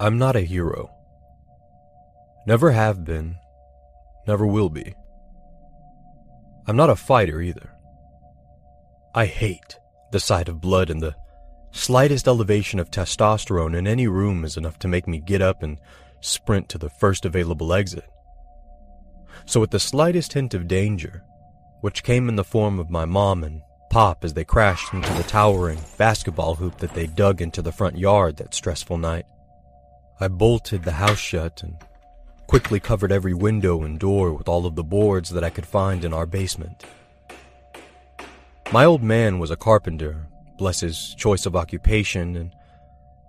I'm not a hero. Never have been, never will be. I'm not a fighter either. I hate the sight of blood and the slightest elevation of testosterone in any room is enough to make me get up and sprint to the first available exit. So with the slightest hint of danger, which came in the form of my mom and pop as they crashed into the towering basketball hoop that they dug into the front yard that stressful night, I bolted the house shut and quickly covered every window and door with all of the boards that I could find in our basement. My old man was a carpenter, bless his choice of occupation, and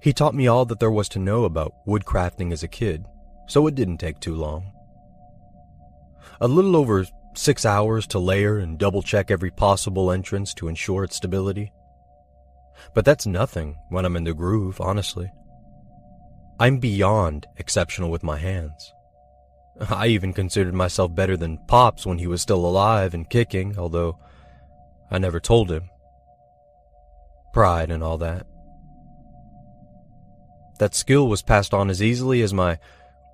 he taught me all that there was to know about woodcrafting as a kid, so it didn't take too long. A little over six hours to layer and double check every possible entrance to ensure its stability. But that's nothing when I'm in the groove, honestly. I'm beyond exceptional with my hands. I even considered myself better than Pops when he was still alive and kicking, although I never told him. Pride and all that. That skill was passed on as easily as my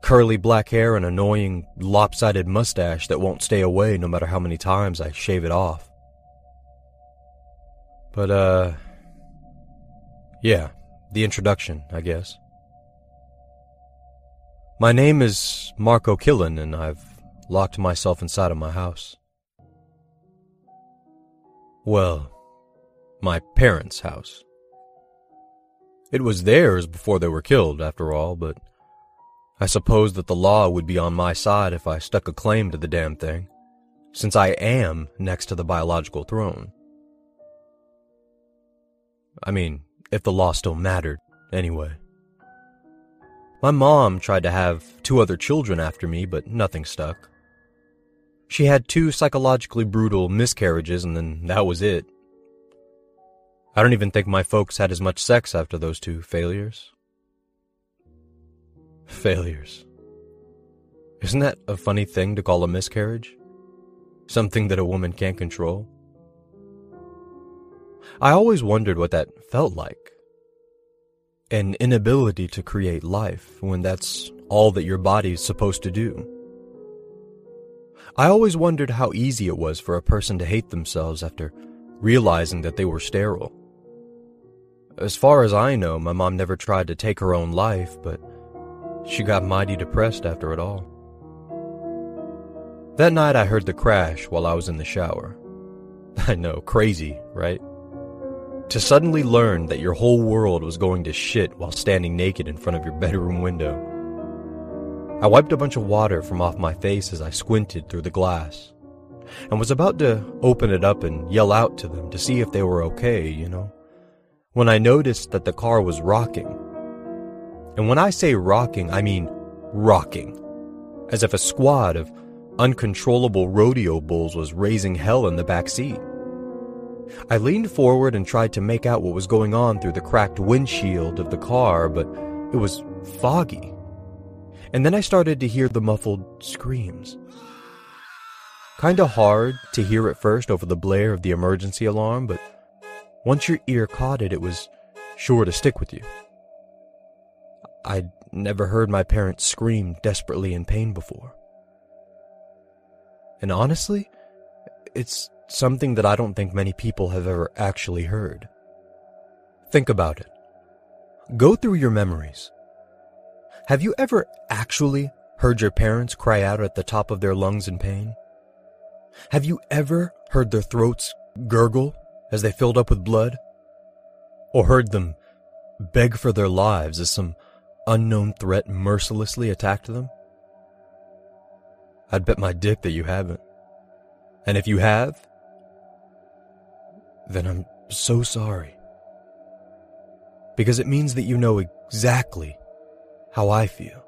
curly black hair and annoying lopsided mustache that won't stay away no matter how many times I shave it off. But, uh, yeah, the introduction, I guess. My name is Marco Killen, and I've locked myself inside of my house. Well, my parents' house. It was theirs before they were killed, after all, but I suppose that the law would be on my side if I stuck a claim to the damn thing, since I am next to the biological throne. I mean, if the law still mattered, anyway. My mom tried to have two other children after me, but nothing stuck. She had two psychologically brutal miscarriages, and then that was it. I don't even think my folks had as much sex after those two failures. Failures. Isn't that a funny thing to call a miscarriage? Something that a woman can't control? I always wondered what that felt like an inability to create life when that's all that your body is supposed to do. I always wondered how easy it was for a person to hate themselves after realizing that they were sterile. As far as I know, my mom never tried to take her own life, but she got mighty depressed after it all. That night I heard the crash while I was in the shower. I know, crazy, right? To suddenly learn that your whole world was going to shit while standing naked in front of your bedroom window. I wiped a bunch of water from off my face as I squinted through the glass, and was about to open it up and yell out to them to see if they were okay, you know, when I noticed that the car was rocking. And when I say rocking, I mean rocking, as if a squad of uncontrollable rodeo bulls was raising hell in the back seat. I leaned forward and tried to make out what was going on through the cracked windshield of the car, but it was foggy. And then I started to hear the muffled screams. Kinda hard to hear at first over the blare of the emergency alarm, but once your ear caught it, it was sure to stick with you. I'd never heard my parents scream desperately in pain before. And honestly, it's something that I don't think many people have ever actually heard. Think about it. Go through your memories. Have you ever actually heard your parents cry out at the top of their lungs in pain? Have you ever heard their throats gurgle as they filled up with blood? Or heard them beg for their lives as some unknown threat mercilessly attacked them? I'd bet my dick that you haven't. And if you have, then I'm so sorry. Because it means that you know exactly how I feel,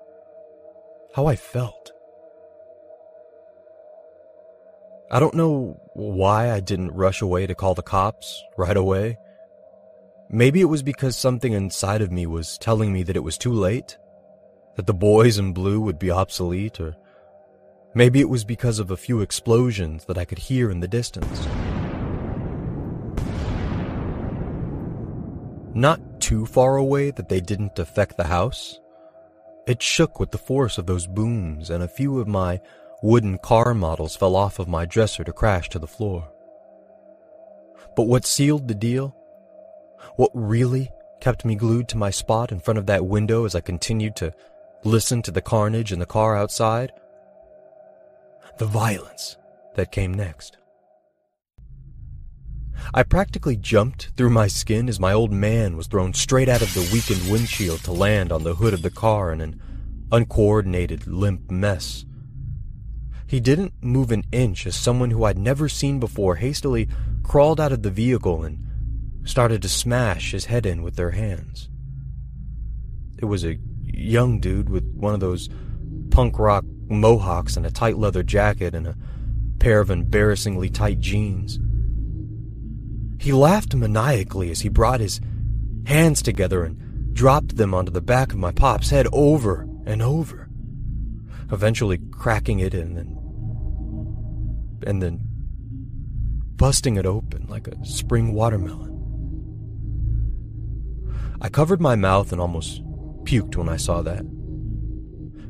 how I felt. I don't know why I didn't rush away to call the cops right away. Maybe it was because something inside of me was telling me that it was too late, that the boys in blue would be obsolete, or maybe it was because of a few explosions that I could hear in the distance. Not too far away that they didn't affect the house, It shook with the force of those booms, and a few of my wooden car models fell off of my dresser to crash to the floor. But what sealed the deal? What really kept me glued to my spot in front of that window as I continued to listen to the carnage in the car outside? The violence that came next. I practically jumped through my skin as my old man was thrown straight out of the weakened windshield to land on the hood of the car in an uncoordinated, limp mess. He didn't move an inch as someone who I'd never seen before hastily crawled out of the vehicle and started to smash his head in with their hands. It was a young dude with one of those punk rock mohawks and a tight leather jacket and a pair of embarrassingly tight jeans. He laughed maniacally as he brought his hands together and dropped them onto the back of my pop's head over and over, eventually cracking it and then and then busting it open like a spring watermelon. I covered my mouth and almost puked when I saw that.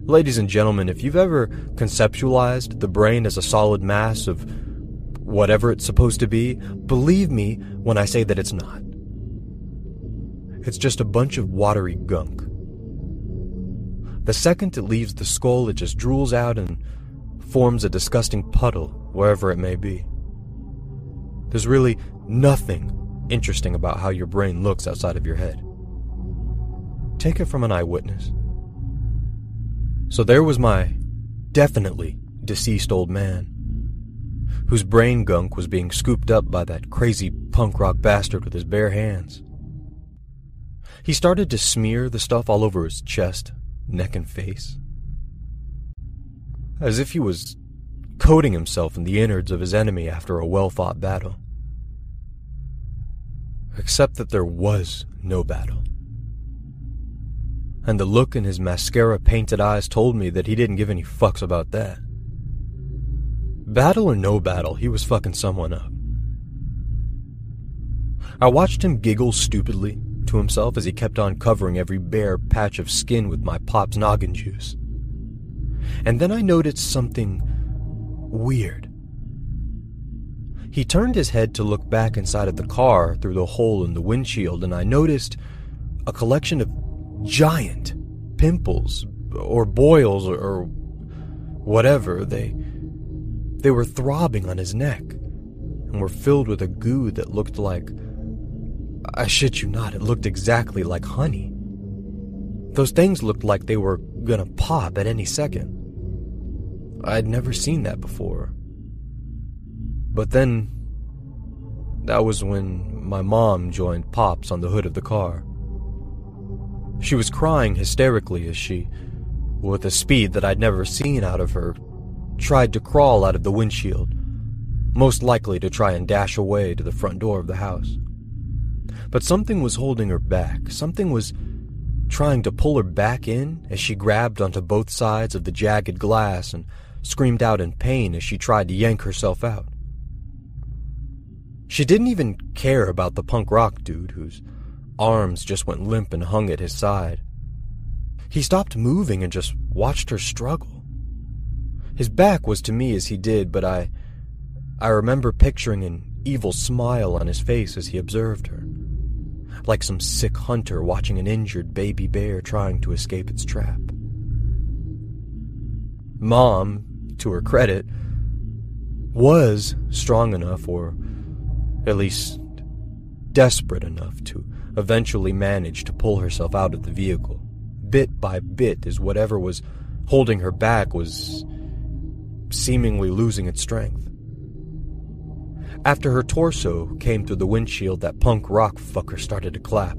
Ladies and gentlemen, if you've ever conceptualized the brain as a solid mass of whatever it's supposed to be, believe me when I say that it's not. It's just a bunch of watery gunk. The second it leaves the skull, it just drools out and forms a disgusting puddle wherever it may be. There's really nothing interesting about how your brain looks outside of your head. Take it from an eyewitness. So there was my definitely deceased old man, whose brain gunk was being scooped up by that crazy punk rock bastard with his bare hands. He started to smear the stuff all over his chest, neck, and face as if he was coating himself in the innards of his enemy after a well fought battle. Except that there was no battle. And the look in his mascara painted eyes told me that he didn't give any fucks about that. Battle or no battle, he was fucking someone up. I watched him giggle stupidly to himself as he kept on covering every bare patch of skin with my pop's noggin juice. And then I noticed something weird. He turned his head to look back inside of the car through the hole in the windshield, and I noticed a collection of giant pimples or boils or, or whatever. They they were throbbing on his neck and were filled with a goo that looked like I shit you not, it looked exactly like honey. Those things looked like they were gonna pop at any second. I'd never seen that before. But then, that was when my mom joined Pops on the hood of the car. She was crying hysterically as she, with a speed that I'd never seen out of her, tried to crawl out of the windshield, most likely to try and dash away to the front door of the house. But something was holding her back. Something was trying to pull her back in as she grabbed onto both sides of the jagged glass and screamed out in pain as she tried to yank herself out. She didn't even care about the punk rock dude whose arms just went limp and hung at his side. He stopped moving and just watched her struggle. His back was to me as he did, but I I remember picturing an evil smile on his face as he observed her, like some sick hunter watching an injured baby bear trying to escape its trap. Mom, to her credit, was strong enough, or at least desperate enough, to eventually manage to pull herself out of the vehicle, bit by bit, as whatever was holding her back was seemingly losing its strength. After her torso came through the windshield, that punk rock fucker started to clap.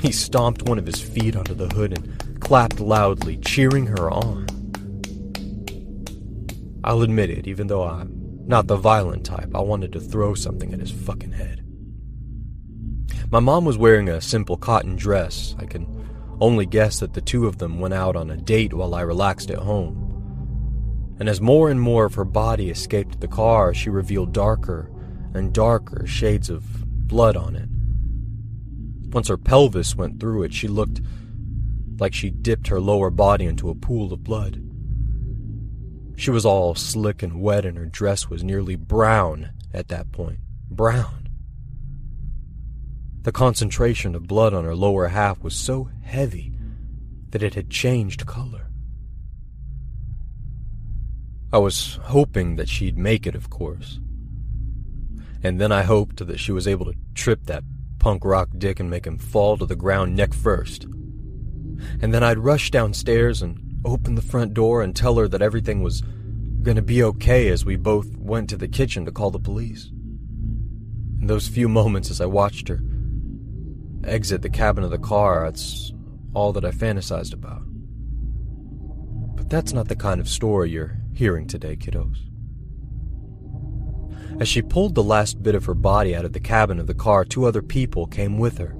He stomped one of his feet onto the hood and clapped loudly, cheering her on. I'll admit it, even though I'm not the violent type, I wanted to throw something at his fucking head. My mom was wearing a simple cotton dress. I can only guess that the two of them went out on a date while I relaxed at home. And as more and more of her body escaped the car, she revealed darker and darker shades of blood on it. Once her pelvis went through it, she looked like she dipped her lower body into a pool of blood. She was all slick and wet, and her dress was nearly brown at that point. Brown. The concentration of blood on her lower half was so heavy that it had changed color. I was hoping that she'd make it, of course. And then I hoped that she was able to trip that punk rock dick and make him fall to the ground neck first. And then I'd rush downstairs and open the front door and tell her that everything was going to be okay as we both went to the kitchen to call the police. In those few moments as I watched her exit the cabin of the car, that's all that I fantasized about. But that's not the kind of story you're hearing today, kiddos. As she pulled the last bit of her body out of the cabin of the car, two other people came with her.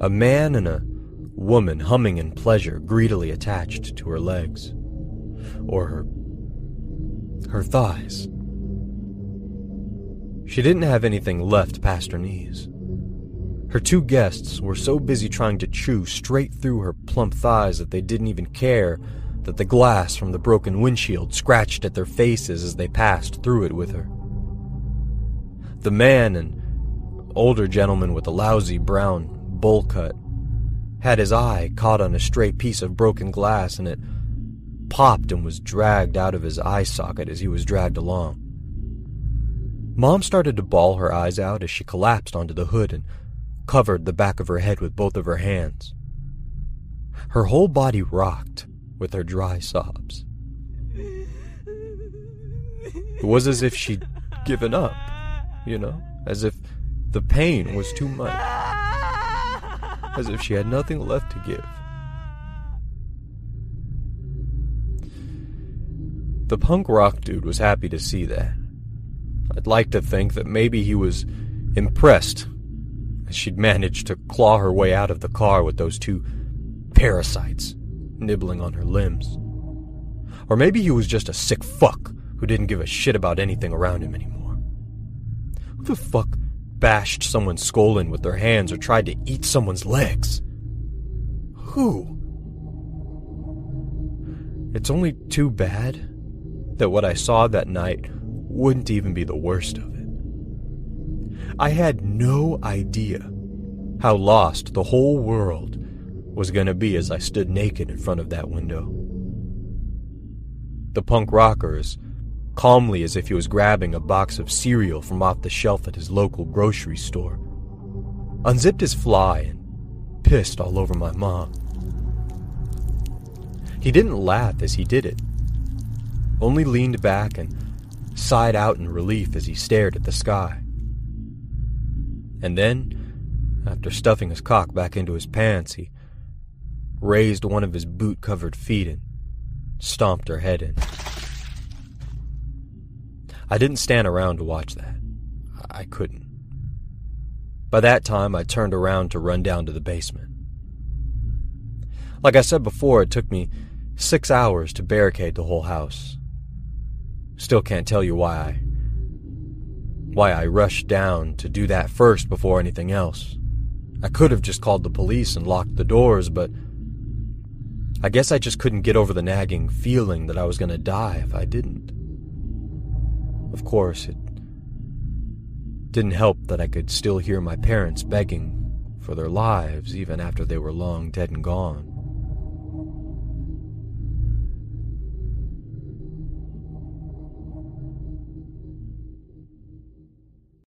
A man and a woman humming in pleasure, greedily attached to her legs. Or her. her thighs. She didn't have anything left past her knees. Her two guests were so busy trying to chew straight through her plump thighs that they didn't even care that the glass from the broken windshield scratched at their faces as they passed through it with her. The man, an older gentleman with a lousy brown bowl cut, had his eye caught on a stray piece of broken glass and it popped and was dragged out of his eye socket as he was dragged along. Mom started to bawl her eyes out as she collapsed onto the hood and covered the back of her head with both of her hands. Her whole body rocked with her dry sobs. It was as if she'd given up, you know, as if the pain was too much as if she had nothing left to give. The punk rock dude was happy to see that. I'd like to think that maybe he was impressed as she'd managed to claw her way out of the car with those two parasites nibbling on her limbs. Or maybe he was just a sick fuck who didn't give a shit about anything around him anymore. Who the fuck bashed someone's skull in with their hands or tried to eat someone's legs. Who? It's only too bad that what I saw that night wouldn't even be the worst of it. I had no idea how lost the whole world was going to be as I stood naked in front of that window. The punk rockers calmly as if he was grabbing a box of cereal from off the shelf at his local grocery store. Unzipped his fly and pissed all over my mom. He didn't laugh as he did it, only leaned back and sighed out in relief as he stared at the sky. And then, after stuffing his cock back into his pants, he raised one of his boot covered feet and stomped her head in. I didn't stand around to watch that. I couldn't. By that time, I turned around to run down to the basement. Like I said before, it took me six hours to barricade the whole house. Still can't tell you why I. why I rushed down to do that first before anything else. I could have just called the police and locked the doors, but. I guess I just couldn't get over the nagging feeling that I was going to die if I didn't. Of course, it didn't help that I could still hear my parents begging for their lives even after they were long dead and gone.